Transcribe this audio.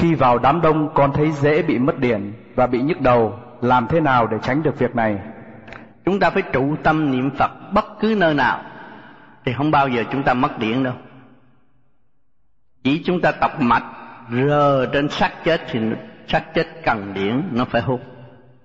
Khi vào đám đông con thấy dễ bị mất điện và bị nhức đầu, làm thế nào để tránh được việc này? Chúng ta phải trụ tâm niệm Phật bất cứ nơi nào thì không bao giờ chúng ta mất điện đâu. Chỉ chúng ta tập mạch rờ trên xác chết thì xác chết cần điện nó phải hút